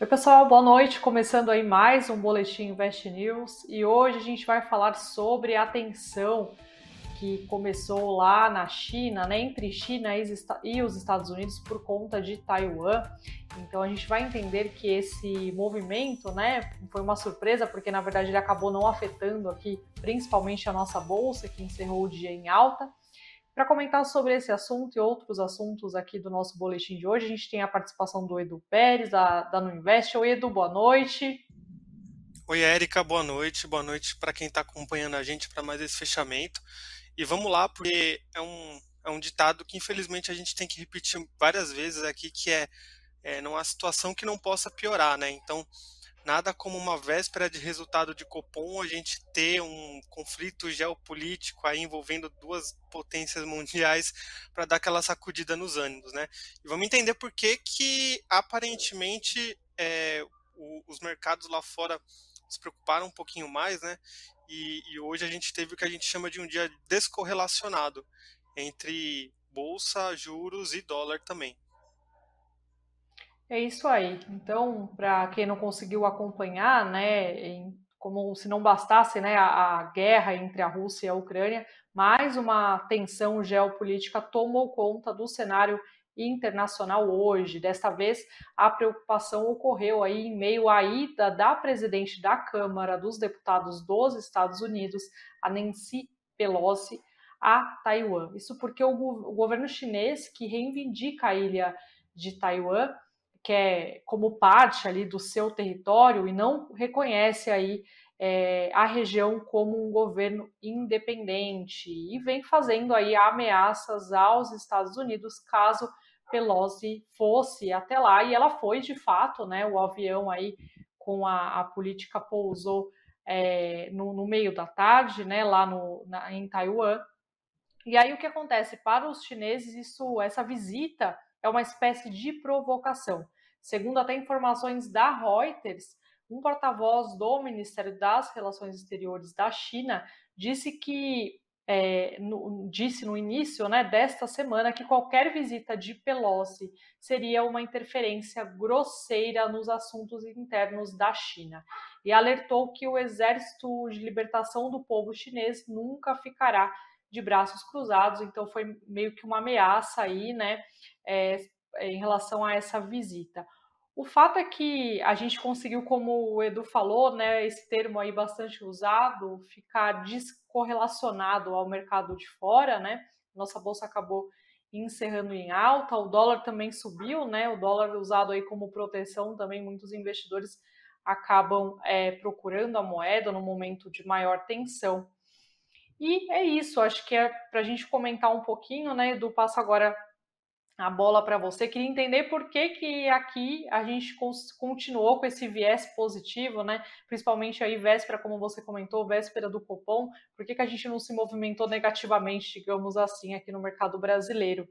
Oi, pessoal, boa noite. Começando aí mais um Boletim Invest News e hoje a gente vai falar sobre a tensão que começou lá na China, né, entre China e os Estados Unidos por conta de Taiwan. Então a gente vai entender que esse movimento, né, foi uma surpresa porque na verdade ele acabou não afetando aqui, principalmente a nossa bolsa que encerrou o dia em alta. Para comentar sobre esse assunto e outros assuntos aqui do nosso boletim de hoje, a gente tem a participação do Edu Pérez, da, da Nuinvest. Oi, Edu, boa noite. Oi, Érica, boa noite. Boa noite para quem está acompanhando a gente para mais esse fechamento. E vamos lá, porque é um, é um ditado que infelizmente a gente tem que repetir várias vezes aqui, que é, é numa situação que não possa piorar, né? Então, nada como uma véspera de resultado de Copom a gente ter um conflito geopolítico aí envolvendo duas potências mundiais para dar aquela sacudida nos ânimos, né? E vamos entender por que que aparentemente é, o, os mercados lá fora se preocuparam um pouquinho mais, né? E, e hoje a gente teve o que a gente chama de um dia descorrelacionado entre bolsa, juros e dólar também. É isso aí. Então, para quem não conseguiu acompanhar, né, em, como se não bastasse né, a, a, guerra entre a Rússia e a Ucrânia, mais uma tensão geopolítica tomou conta do cenário internacional hoje. Desta vez, a preocupação ocorreu aí em meio à ida da presidente da Câmara dos Deputados dos Estados Unidos, a Nancy Pelosi, a Taiwan. Isso porque o, o governo chinês, que reivindica a ilha de Taiwan, que é como parte ali do seu território e não reconhece aí é, a região como um governo independente e vem fazendo aí ameaças aos Estados Unidos caso Pelosi fosse até lá e ela foi de fato, né? O avião aí com a, a política pousou é, no, no, meio da tarde, né? Lá no, na, em Taiwan. E aí o que acontece para os chineses isso, essa visita é uma espécie de provocação. Segundo até informações da Reuters, um porta-voz do Ministério das Relações Exteriores da China disse que é, no, disse no início né, desta semana que qualquer visita de Pelosi seria uma interferência grosseira nos assuntos internos da China e alertou que o Exército de Libertação do Povo Chinês nunca ficará de braços cruzados. Então foi meio que uma ameaça aí, né, é, em relação a essa visita. O fato é que a gente conseguiu, como o Edu falou, né, esse termo aí bastante usado, ficar descorrelacionado ao mercado de fora, né? Nossa bolsa acabou encerrando em alta, o dólar também subiu, né? O dólar usado aí como proteção também muitos investidores acabam é, procurando a moeda no momento de maior tensão. E é isso, acho que é para a gente comentar um pouquinho, né? Edu, passo agora a bola para você. Queria entender por que, que aqui a gente continuou com esse viés positivo, né? Principalmente aí véspera, como você comentou, véspera do Copom. Por que, que a gente não se movimentou negativamente, digamos assim, aqui no mercado brasileiro?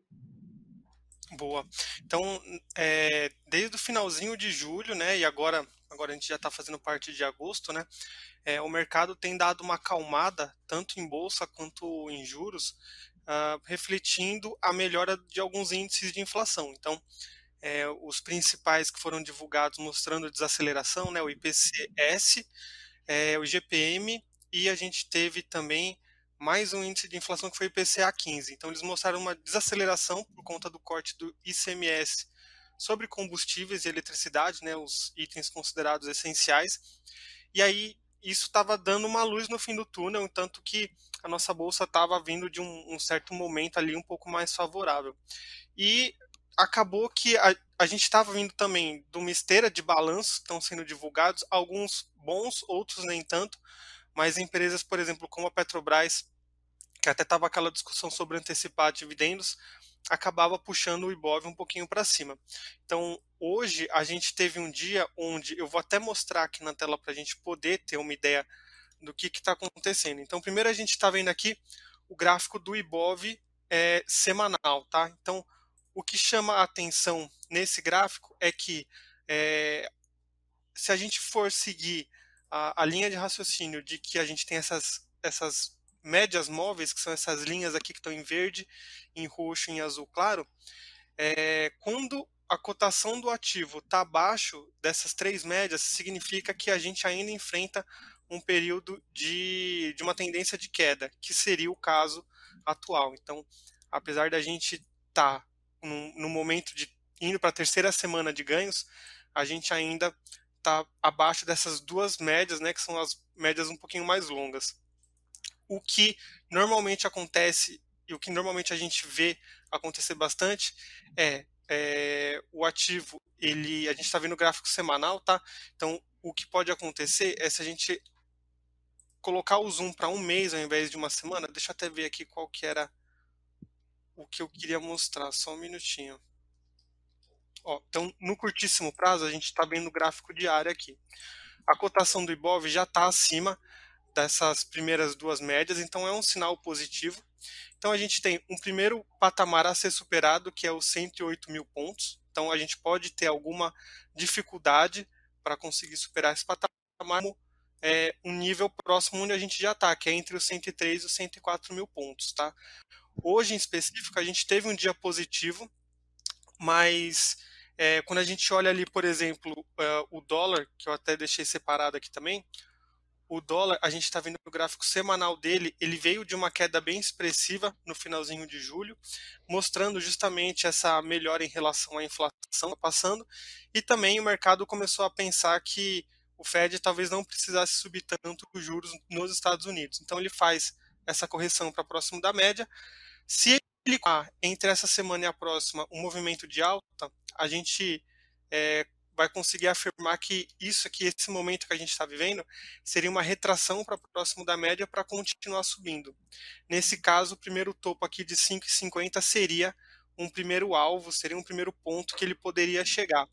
Boa. Então, é, desde o finalzinho de julho, né? E agora, agora a gente já está fazendo parte de agosto, né? É, o mercado tem dado uma acalmada, tanto em bolsa quanto em juros, uh, refletindo a melhora de alguns índices de inflação. Então, é, os principais que foram divulgados mostrando desaceleração, né, o IPCS, é, o GPM e a gente teve também mais um índice de inflação que foi o IPCA 15. Então eles mostraram uma desaceleração por conta do corte do ICMS sobre combustíveis e eletricidade, né, os itens considerados essenciais. E aí isso estava dando uma luz no fim do túnel, tanto que a nossa bolsa estava vindo de um, um, certo momento ali um pouco mais favorável. E acabou que a, a gente estava vindo também de uma esteira de balanços que estão sendo divulgados, alguns bons, outros nem tanto, mas empresas, por exemplo, como a Petrobras, que até estava aquela discussão sobre antecipar dividendos, acabava puxando o Ibov um pouquinho para cima. Então, hoje a gente teve um dia onde eu vou até mostrar aqui na tela para a gente poder ter uma ideia do que está acontecendo. Então, primeiro a gente está vendo aqui o gráfico do Ibov é, semanal, tá? Então, o que chama a atenção nesse gráfico é que é, se a gente for seguir a, a, linha de raciocínio de que a gente tem essas, essas médias móveis, que são essas linhas aqui que estão em verde, em roxo em azul claro, é, quando a cotação do ativo está abaixo dessas três médias, significa que a gente ainda enfrenta um período de, de uma tendência de queda, que seria o caso atual. Então, apesar da gente estar tá no, momento de indo para a terceira semana de ganhos, a gente ainda está abaixo dessas duas médias, né, que são as médias um pouquinho mais longas. O que normalmente acontece e o que normalmente a gente vê acontecer bastante é, é o ativo, ele, a gente está vendo o gráfico semanal, tá? Então, o que pode acontecer é se a gente colocar o zoom para um mês ao invés de uma semana, deixa eu até ver aqui qual que era o que eu queria mostrar, só um minutinho. Ó, então, no curtíssimo prazo, a gente está vendo o gráfico diário aqui. A cotação do Ibov já está acima dessas primeiras duas médias, então é um sinal positivo. Então a gente tem um primeiro patamar a ser superado, que é os 108 mil pontos. Então a gente pode ter alguma dificuldade para conseguir superar esse patamar, é, um nível próximo onde a gente já está, que é entre os 103 e os 104 mil pontos. Tá? Hoje, em específico, a gente teve um dia positivo, mas é, quando a gente olha ali, por exemplo, uh, o dólar, que eu até deixei separado aqui também, o dólar, a gente está vendo o gráfico semanal dele, ele veio de uma queda bem expressiva no finalzinho de julho, mostrando justamente essa melhora em relação à inflação passando, e também o mercado começou a pensar que o Fed talvez não precisasse subir tanto os juros nos Estados Unidos. Então ele faz essa correção para próximo da média. Se ele entre essa semana e a próxima um movimento de alta, a gente é, vai conseguir afirmar que isso aqui, esse momento que a gente está vivendo, seria uma retração para próximo da média para continuar subindo. Nesse caso, o primeiro topo aqui de 5,50 seria um primeiro alvo, seria um primeiro ponto que ele poderia chegar.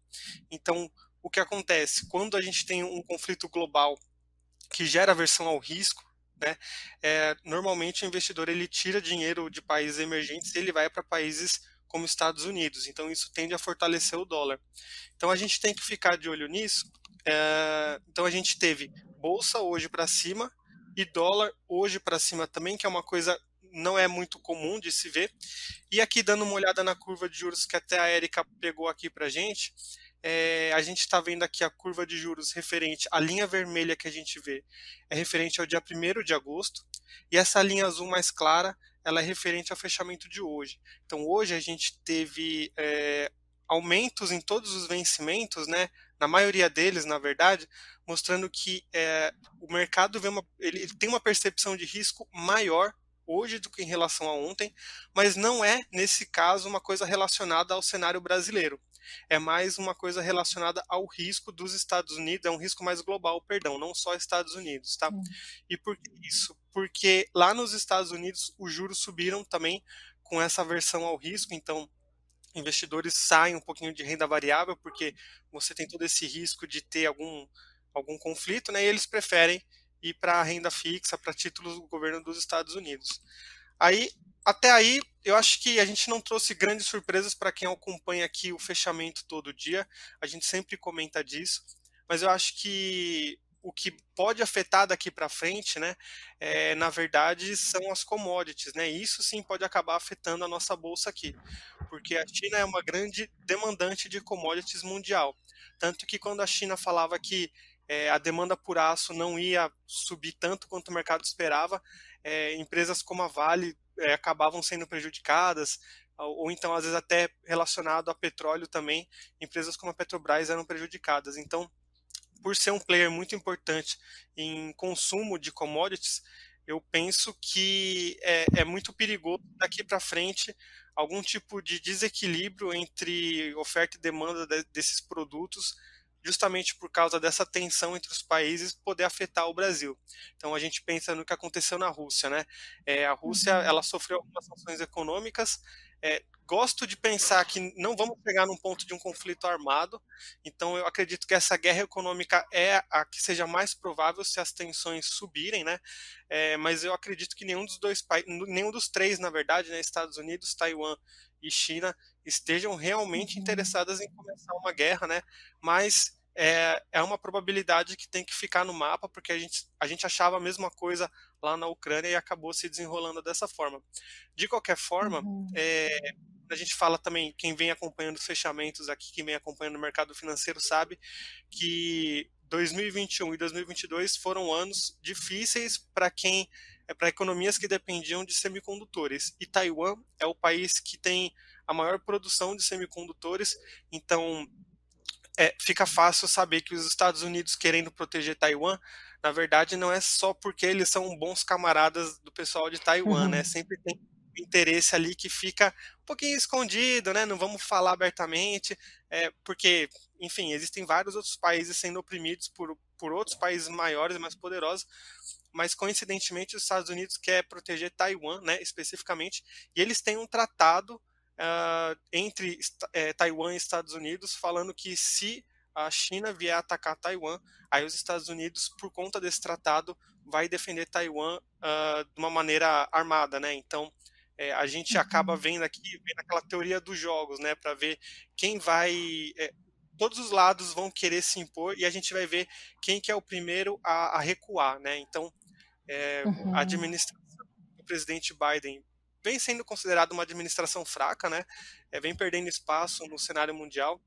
Então, o que acontece? Quando a gente tem um conflito global que gera aversão ao risco, né, é, normalmente o investidor ele tira dinheiro de países emergentes e ele vai para países como Estados Unidos. Então isso tende a fortalecer o dólar. Então a gente tem que ficar de olho nisso. É, então a gente teve bolsa hoje para cima e dólar hoje para cima também, que é uma coisa não é muito comum de se ver. E aqui dando uma olhada na curva de juros que até a Erika pegou aqui para gente, é, a gente está vendo aqui a curva de juros referente, a linha vermelha que a gente vê é referente ao dia 1 de agosto, e essa linha azul mais clara, ela é referente ao fechamento de hoje. Então hoje a gente teve é, aumentos em todos os vencimentos, né, na maioria deles, na verdade, mostrando que é, o mercado vê uma, ele, ele tem uma percepção de risco maior hoje do que em relação a ontem, mas não é, nesse caso, uma coisa relacionada ao cenário brasileiro é mais uma coisa relacionada ao risco dos Estados Unidos, é um risco mais global, perdão, não só Estados Unidos, tá? E por que isso? Porque lá nos Estados Unidos os juros subiram também com essa versão ao risco, então investidores saem um pouquinho de renda variável porque você tem todo esse risco de ter algum algum conflito, né? E eles preferem ir para renda fixa, para títulos do governo dos Estados Unidos. Aí até aí, eu acho que a gente não trouxe grandes surpresas para quem acompanha aqui o fechamento todo dia. A gente sempre comenta disso, mas eu acho que o que pode afetar daqui para frente, né, é, na verdade, são as commodities, né? Isso sim pode acabar afetando a nossa bolsa aqui, porque a China é uma grande demandante de commodities mundial. Tanto que quando a China falava que é, a demanda por aço não ia subir tanto quanto o mercado esperava, é, empresas como a Vale é, acabavam sendo prejudicadas, ou então às vezes até relacionado a petróleo também, empresas como a Petrobras eram prejudicadas. Então, por ser um player muito importante em consumo de commodities, eu penso que é, é muito perigoso daqui para frente algum tipo de desequilíbrio entre oferta e demanda de, desses produtos justamente por causa dessa tensão entre os países poder afetar o Brasil. Então a gente pensa no que aconteceu na Rússia, né? É, a Rússia uhum. ela sofreu algumas sanções econômicas. É, gosto de pensar que não vamos pegar num ponto de um conflito armado. Então eu acredito que essa guerra econômica é a que seja mais provável se as tensões subirem, né? É, mas eu acredito que nenhum dos dois países, nenhum dos três, na verdade, né, Estados Unidos, Taiwan e China estejam realmente uhum. interessadas em começar uma guerra, né? Mas é, é uma probabilidade que tem que ficar no mapa, porque a gente, a gente achava a mesma coisa lá na Ucrânia e acabou se desenrolando dessa forma. De qualquer forma, uhum. é, a gente fala também, quem vem acompanhando os fechamentos aqui, quem vem acompanhando o mercado financeiro sabe que 2021 e 2022 foram anos difíceis para quem é para economias que dependiam de semicondutores. E Taiwan é o país que tem a maior produção de semicondutores, então é, fica fácil saber que os Estados Unidos querendo proteger Taiwan, na verdade não é só porque eles são bons camaradas do pessoal de Taiwan, né? uhum. né? Sempre tem interesse ali que fica um pouquinho escondido, né? Não vamos falar abertamente, é, porque, enfim, existem vários outros países sendo oprimidos por, por outros países maiores e mais poderosos, mas coincidentemente os Estados Unidos quer proteger Taiwan, né, especificamente, e eles têm um tratado uh, entre é, Taiwan e Estados Unidos falando que se a China vier atacar Taiwan, aí os Estados Unidos, por conta desse tratado, vai defender Taiwan uh, de uma maneira armada, né? Então é, a gente acaba uhum. vendo aqui, vendo aquela teoria dos jogos, né, para ver quem vai. É, todos os lados vão querer se impor e a gente vai ver quem que é o primeiro a, a recuar, né? Então, é, uhum. a administração do presidente Biden vem sendo considerada uma administração fraca, né? É, vem perdendo espaço no cenário mundial,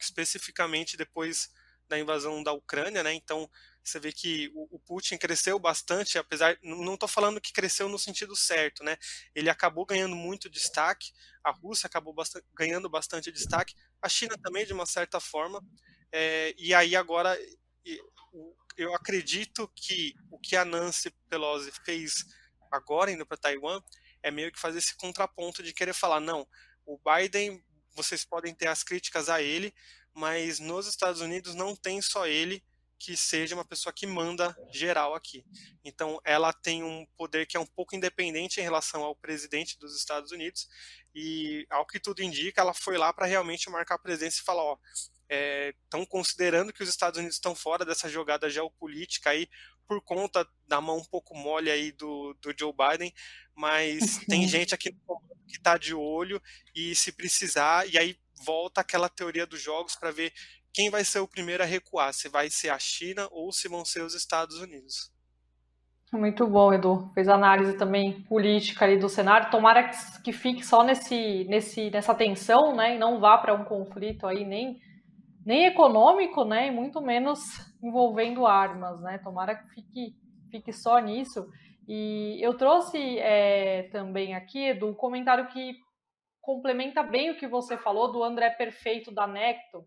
especificamente depois da invasão da Ucrânia, né? Então, você vê que o, Putin cresceu bastante, apesar, não estou falando que cresceu no sentido certo, né? Ele acabou ganhando muito destaque, a Rússia acabou bastante, ganhando bastante destaque, a China também de uma certa forma, é, e aí agora eu acredito que o que a Nancy Pelosi fez agora indo para Taiwan é meio que fazer esse contraponto de querer falar não, o Biden vocês podem ter as críticas a ele, mas nos Estados Unidos não tem só ele que seja uma pessoa que manda geral aqui. Então, ela tem um poder que é um pouco independente em relação ao presidente dos Estados Unidos, e ao que tudo indica, ela foi lá para realmente marcar presença e falar: ó, estão é, considerando que os Estados Unidos estão fora dessa jogada geopolítica aí por conta da mão um pouco mole aí do, do Joe Biden, mas tem gente aqui que está de olho e se precisar, e aí volta aquela teoria dos jogos para ver quem vai ser o primeiro a recuar, se vai ser a China ou se vão ser os Estados Unidos. Muito bom, Edu. Fez análise também política ali do cenário. Tomara que fique só nesse, nesse, nessa tensão, né? E não vá para um conflito aí nem, nem econômico, né? E muito menos envolvendo armas, né? Tomara que fique, fique só nisso. E eu trouxe é, também aqui, Edu, um comentário que complementa bem o que você falou do André Perfeito da Necto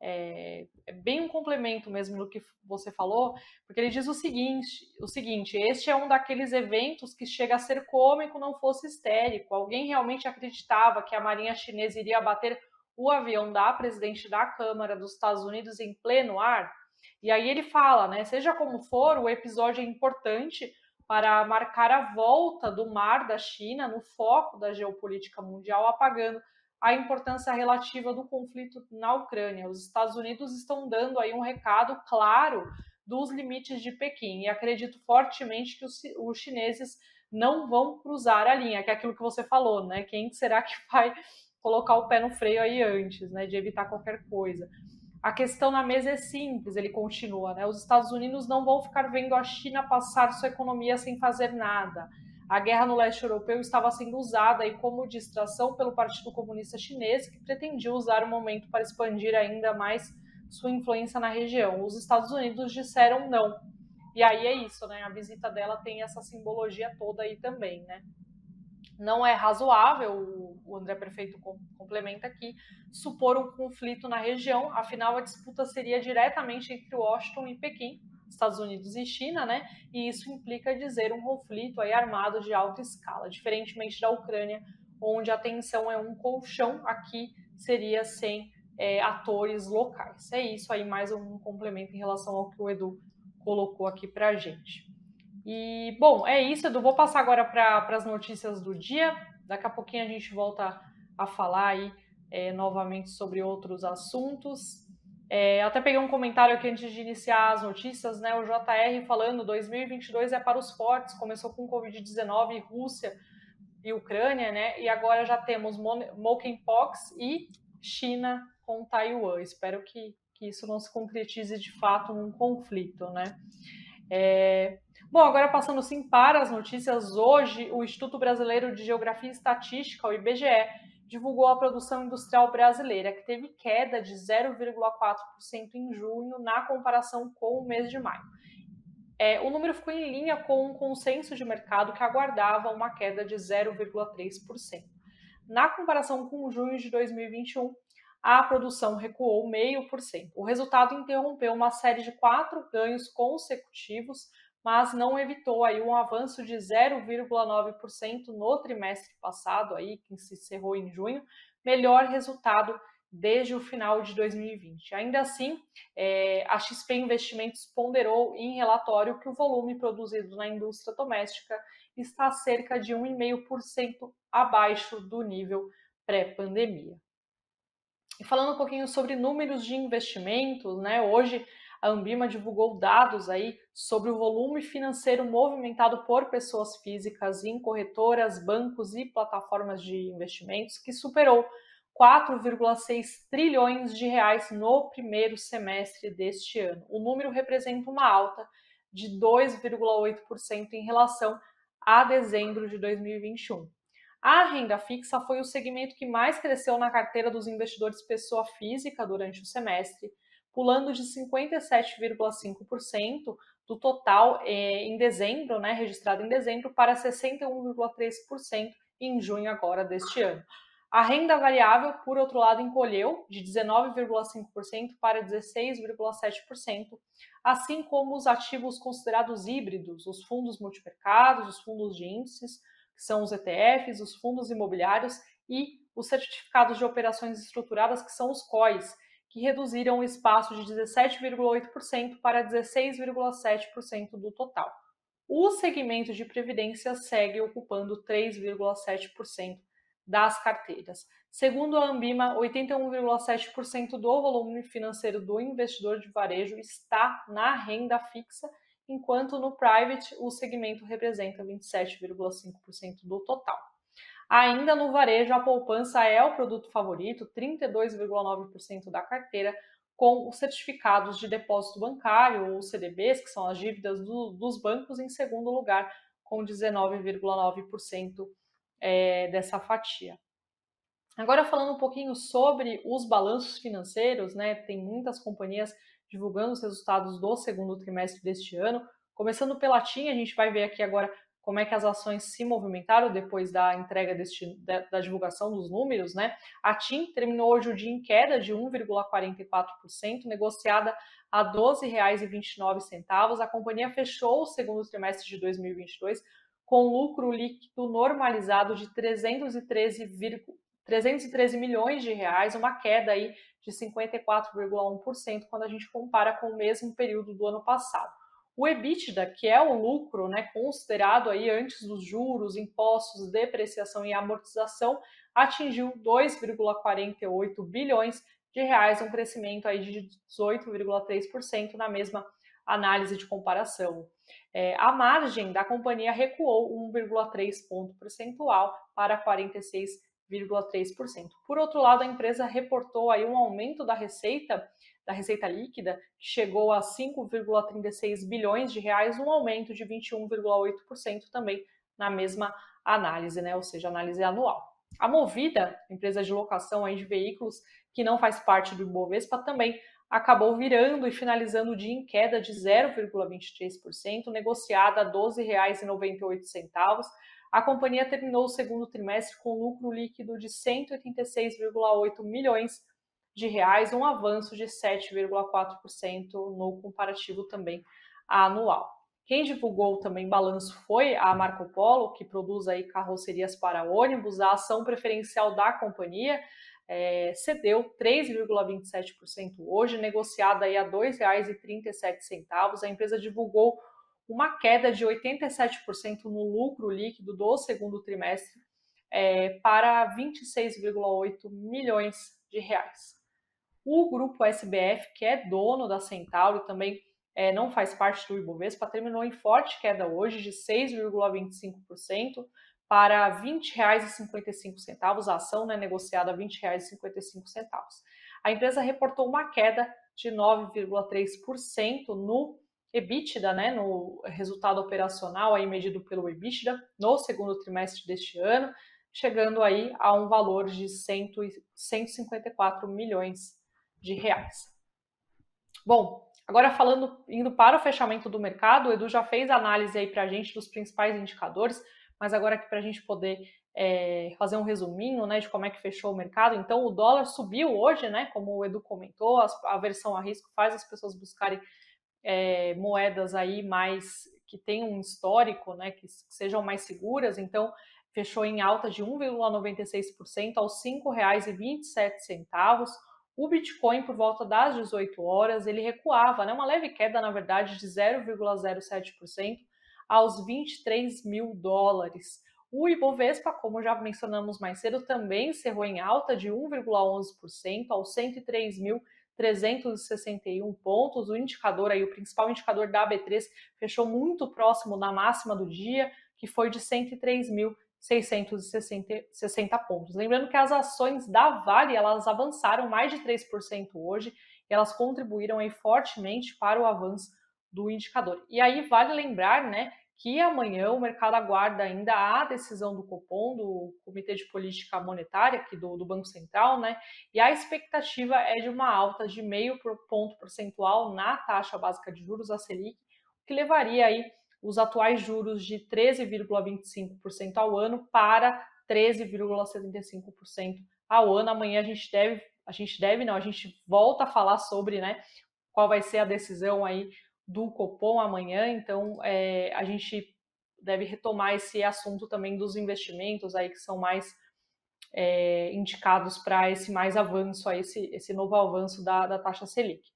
é, é, bem um complemento mesmo do que você falou, porque ele diz o seguinte, o seguinte: este é um daqueles eventos que chega a ser cômico, não fosse histérico. Alguém realmente acreditava que a Marinha Chinesa iria bater o avião da presidente da Câmara dos Estados Unidos em pleno ar? E aí ele fala, né? Seja como for, o episódio é importante para marcar a volta do mar da China no foco da geopolítica mundial, apagando a importância relativa do conflito na Ucrânia. Os Estados Unidos estão dando aí um recado claro dos limites de Pequim e acredito fortemente que os, chineses não vão cruzar a linha, que é aquilo que você falou, né? Quem será que vai colocar o pé no freio aí antes, né, de evitar qualquer coisa? A questão na mesa é simples, ele continua, né? Os Estados Unidos não vão ficar vendo a China passar sua economia sem fazer nada. A guerra no leste europeu estava sendo usada aí como distração pelo Partido Comunista Chinês, que pretendia usar o momento para expandir ainda mais sua influência na região. Os Estados Unidos disseram não. E aí é isso, né? A visita dela tem essa simbologia toda aí também, né? Não é razoável, o André Prefeito complementa aqui, supor um conflito na região, afinal a disputa seria diretamente entre Washington e Pequim, Estados Unidos e China, né? E isso implica dizer um conflito aí armado de alta escala, diferentemente da Ucrânia, onde a tensão é um colchão, aqui seria sem é, atores locais. É isso aí, mais um complemento em relação ao que o Edu colocou aqui para a gente. E, bom, é isso, Edu. Vou passar agora para as notícias do dia. Daqui a pouquinho a gente volta a falar aí é, novamente sobre outros assuntos. É, até peguei um comentário aqui antes de iniciar as notícias, né? O JR falando 2022 é para os fortes, começou com Covid-19, Rússia e Ucrânia, né? E agora já temos monkeypox e China com Taiwan. Espero que, que isso não se concretize de fato num conflito, né? É... Bom, agora passando sim para as notícias, hoje o Instituto Brasileiro de Geografia e Estatística, o IBGE, divulgou a produção industrial brasileira, que teve queda de 0,4% em junho na comparação com o mês de maio. É, o número ficou em linha com um consenso de mercado que aguardava uma queda de 0,3%. Na comparação com junho de 2021, a produção recuou 0,5%. O resultado interrompeu uma série de quatro ganhos consecutivos, mas não evitou aí um avanço de 0,9% no trimestre passado, aí, que se encerrou em junho, melhor resultado desde o final de 2020. Ainda assim, é, a XP Investimentos ponderou em relatório que o volume produzido na indústria doméstica está cerca de 1,5% abaixo do nível pré-pandemia. E falando um pouquinho sobre números de investimentos, né? Hoje a Ambima divulgou dados aí sobre o volume financeiro movimentado por pessoas físicas em corretoras, bancos e plataformas de investimentos, que superou 4,6 trilhões de reais no primeiro semestre deste ano. O número representa uma alta de 2,8% em relação a dezembro de 2021. A renda fixa foi o segmento que mais cresceu na carteira dos investidores pessoa física durante o semestre, pulando de 57,5% do total eh, em dezembro, né, registrado em dezembro, para 61,3% em junho agora deste ano. A renda variável, por outro lado, encolheu de 19,5% para 16,7%, assim como os ativos considerados híbridos, os fundos multimercados, os fundos de índices, que são os ETFs, os fundos imobiliários e os certificados de operações estruturadas, que são os COIs, que reduziram o espaço de 17,8% para 16,7% do total. O segmento de previdência segue ocupando 3,7% das carteiras. Segundo a Ambima, 81,7% do volume financeiro do investidor de varejo está na renda fixa enquanto no private o segmento representa 27,5% do total. Ainda no varejo, a poupança é o produto favorito, 32,9% da carteira, com os certificados de depósito bancário, ou CDBs, que são as dívidas do, dos bancos, em segundo lugar, com 19,9% é, dessa fatia. Agora, falando um pouquinho sobre os balanços financeiros, né, tem muitas companhias divulgando os resultados do segundo trimestre deste ano. Começando pela TIM, a gente vai ver aqui agora como é que as ações se movimentaram depois da entrega deste, da, da divulgação dos números, né? A TIM terminou hoje o dia em queda de 1,44%, negociada a R$ 12,29. A companhia fechou o segundo trimestre de 2022 com lucro líquido normalizado de 313, 313 milhões de reais, uma queda aí de 54,1% quando a gente compara com o mesmo período do ano passado. O EBITDA, que é o lucro né, considerado aí antes dos juros, impostos, depreciação e amortização, atingiu 2,48 bilhões de reais, um crescimento aí de 18,3% na mesma análise de comparação. É, a margem da companhia recuou 1,3 ponto percentual para 46 0,3%. Por outro lado, a empresa reportou aí um aumento da receita, da receita líquida, que chegou a 5,36 bilhões de reais, um aumento de 21,8% também na mesma análise, né? Ou seja, análise anual. A Movida, empresa de locação aí de veículos que não faz parte do Ibovespa, também acabou virando e finalizando o dia em queda de 0,23%, negociada a R$ 12,98 a companhia terminou o segundo trimestre com lucro líquido de 186,8 milhões de reais, um avanço de 7,4% no comparativo também anual. Quem divulgou também balanço foi a Marco Polo, que produz aí carrocerias para ônibus. A ação preferencial da companhia é, cedeu 3,27% hoje, negociada aí a R$ 2,37. A empresa divulgou uma queda de 87% no lucro líquido do segundo trimestre é, para 26,8 milhões de reais. O grupo SBF, que é dono da Centauro e também é, não faz parte do Ibovespa, terminou em forte queda hoje de 6,25% para R$ 20,55. A ação né, negociada a R$ 20,55. A empresa reportou uma queda de 9,3% no EBITDA, né, no resultado operacional aí medido pelo EBITDA no segundo trimestre deste ano, chegando aí a um valor de 100, 154 milhões de reais. Bom, agora falando, indo para o fechamento do mercado, o Edu já fez análise aí para a gente dos principais indicadores, mas agora aqui para a gente poder é, fazer um resuminho né, de como é que fechou o mercado. Então, o dólar subiu hoje, né, como o Edu comentou, a aversão a risco faz as pessoas buscarem é, moedas aí mais que tenham um histórico, né, que sejam mais seguras. Então, fechou em alta de 1,96% aos R$ 5,27. O Bitcoin, por volta das 18 horas, ele recuava, né? uma leve queda, na verdade, de 0,07% aos 23 mil dólares. O Ibovespa, como já mencionamos mais cedo, também encerrou em alta de 1,11% aos 103.361 pontos. O indicador aí, o principal indicador da AB3, fechou muito próximo da máxima do dia, que foi de 103 mil 660 pontos. Lembrando que as ações da Vale elas avançaram mais de 3% hoje e elas contribuíram aí fortemente para o avanço do indicador. E aí vale lembrar, né, que amanhã o mercado aguarda ainda a decisão do Copom, do Comitê de Política Monetária, aqui do, do Banco Central, né? E a expectativa é de uma alta de meio ponto percentual na taxa básica de juros, a Selic, o que levaria aí os atuais juros de 13,25% ao ano para 13,75% ao ano. Amanhã a gente deve, a gente deve, não, a gente volta a falar sobre, né, qual vai ser a decisão aí do Copom amanhã. Então, é, a gente deve retomar esse assunto também dos investimentos aí que são mais é, indicados para esse mais avanço, esse, esse novo avanço da, da taxa Selic.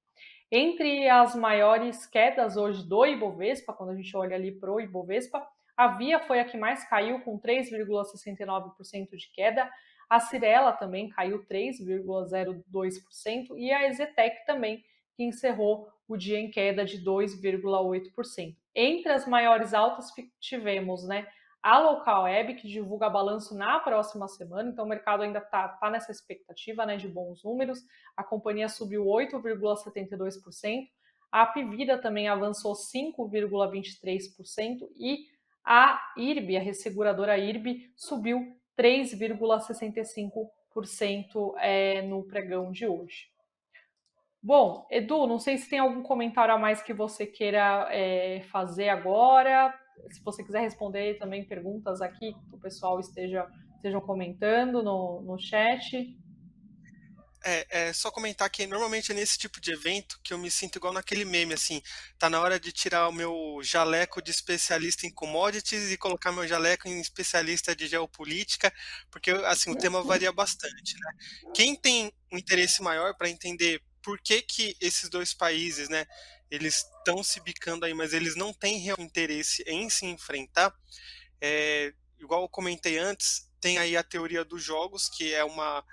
Entre as maiores quedas hoje do Ibovespa, quando a gente olha ali para o Ibovespa, a Via foi a que mais caiu, com 3,69% de queda. A Cirela também caiu 3,02% e a Exetec também, que encerrou o dia em queda de 2,8%. Entre as maiores altas tivemos, né, a Local Web, que divulga balanço na próxima semana, então o mercado ainda está tá nessa expectativa né, de bons números. A companhia subiu 8,72%, a Apivida também avançou 5,23% e a IRB, a resseguradora IRB, subiu 3,65% é, no pregão de hoje. Bom, Edu, não sei se tem algum comentário a mais que você queira é, fazer agora se você quiser responder também perguntas aqui que o pessoal esteja estejam comentando no, no chat. É, é, só comentar que normalmente é nesse tipo de evento que eu me sinto igual naquele meme, assim, tá na hora de tirar o meu jaleco de especialista em commodities e colocar meu jaleco em especialista de geopolítica, porque assim, o tema varia bastante, né? Quem tem um interesse maior para entender por que, que esses dois países, né, eles estão se bicando aí, mas eles não têm real interesse em se enfrentar. É, igual eu comentei antes, tem aí a teoria dos jogos, que é uma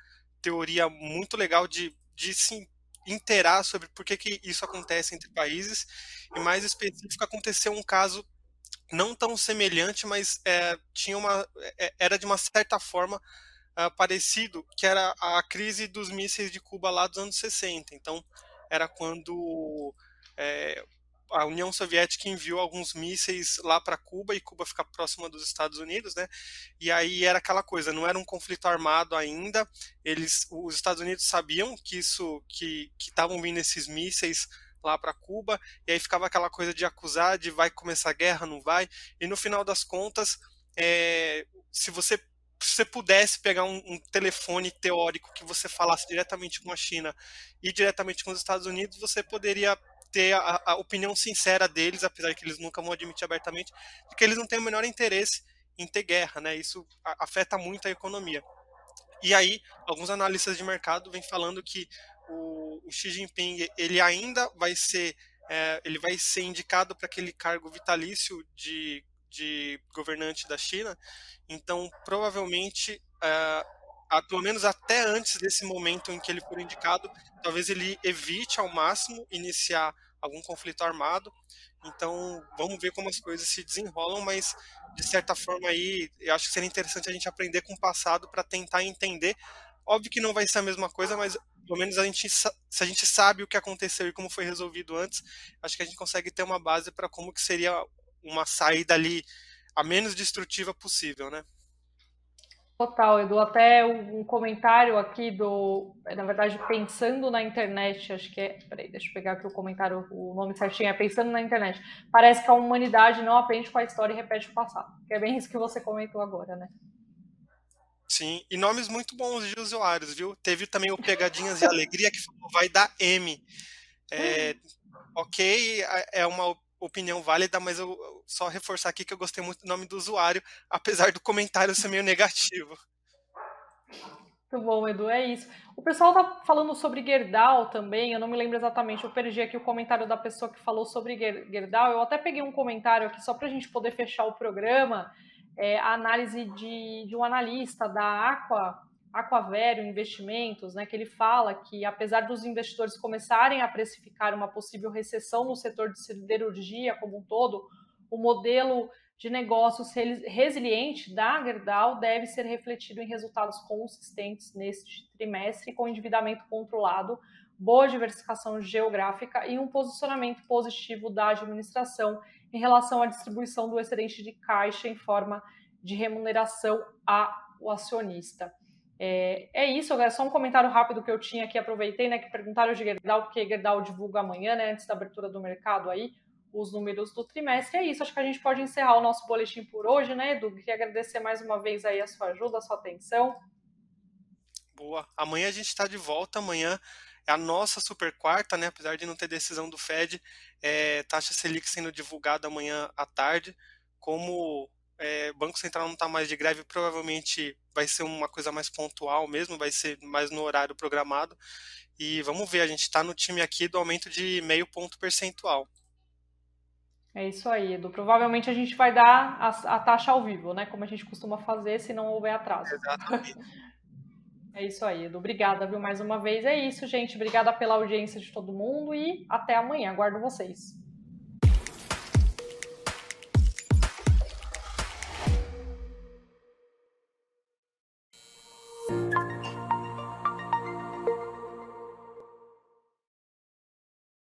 teoria muito legal de, de se interar sobre por que, que isso acontece entre países, e mais específico, aconteceu um caso não tão semelhante, mas é, tinha uma, é, era de uma certa forma uh, parecido, que era a crise dos mísseis de Cuba lá dos anos 60. Então, era quando é, a União Soviética enviou alguns mísseis lá para Cuba e Cuba fica próxima dos Estados Unidos, né? E aí era aquela coisa, não era um conflito armado ainda. Eles, os Estados Unidos sabiam que isso, que estavam vindo esses mísseis lá para Cuba e aí ficava aquela coisa de acusar, de vai começar a guerra, não vai. E no final das contas, é, se você se você pudesse pegar um, um, telefone teórico que você falasse diretamente com a China e diretamente com os Estados Unidos, você poderia ter a, a, opinião sincera deles, apesar de que eles nunca vão admitir abertamente, de que eles não têm o menor interesse em ter guerra, né? Isso afeta muito a economia. E aí, alguns analistas de mercado vêm falando que o, o Xi Jinping ele ainda vai ser é, ele vai ser indicado para aquele cargo vitalício de, de governante da China. Então, provavelmente, é, a, pelo menos até antes desse momento em que ele for indicado, talvez ele evite ao máximo iniciar algum conflito armado. Então, vamos ver como as coisas se desenrolam, mas de certa forma aí, eu acho que seria interessante a gente aprender com o passado para tentar entender. Óbvio que não vai ser a mesma coisa, mas pelo menos a gente, se a gente sabe o que aconteceu e como foi resolvido antes, acho que a gente consegue ter uma base para como que seria uma saída ali a menos destrutiva possível, né? Total, Edu. Até um comentário aqui do. Na verdade, pensando na internet, acho que é. Peraí, deixa eu pegar aqui o comentário, o nome certinho. É pensando na internet. Parece que a humanidade não aprende com a história e repete o passado. Que é bem isso que você comentou agora, né? Sim, e nomes muito bons de usuários, viu? Teve também o Pegadinhas e Alegria que falou, vai dar M. É, ok, é uma opinião válida, mas eu só reforçar aqui que eu gostei muito do nome do usuário, apesar do comentário ser meio negativo. Muito bom, Edu, é isso. O pessoal tá falando sobre Gerdau também, eu não me lembro exatamente, eu perdi aqui o comentário da pessoa que falou sobre Gerdau, eu até peguei um comentário aqui só para a gente poder fechar o programa, é, a análise de, de um analista da Aqua, Aquavério Investimentos, né, que ele fala que apesar dos investidores começarem a precificar uma possível recessão no setor de siderurgia como um todo, o modelo de negócios resiliente da Gerdau deve ser refletido em resultados consistentes neste trimestre, com endividamento controlado, boa diversificação geográfica e um posicionamento positivo da administração em relação à distribuição do excedente de caixa em forma de remuneração ao acionista. É, é isso, é só um comentário rápido que eu tinha aqui, aproveitei, né, que perguntaram de Gerdau, porque Gerdau divulga amanhã, né, antes da abertura do mercado aí, os números do trimestre. É isso, acho que a gente pode encerrar o nosso boletim por hoje, né, Edu? Queria agradecer mais uma vez aí a sua ajuda, a sua atenção. Boa. Amanhã a gente está de volta, amanhã é a nossa super quarta, né, apesar de não ter decisão do Fed, é, taxa Selic sendo divulgada amanhã à tarde, como é, Banco Central não está mais de greve, provavelmente vai ser uma coisa mais pontual mesmo, vai ser mais no horário programado. E vamos ver, a gente está no time aqui do aumento de meio ponto percentual. É isso aí, Edu. Provavelmente a gente vai dar a, a taxa ao vivo, né? Como a gente costuma fazer se não houver atraso. Exatamente. É isso aí, Edu. Obrigada, viu, mais uma vez. É isso, gente. Obrigada pela audiência de todo mundo e até amanhã. Aguardo vocês.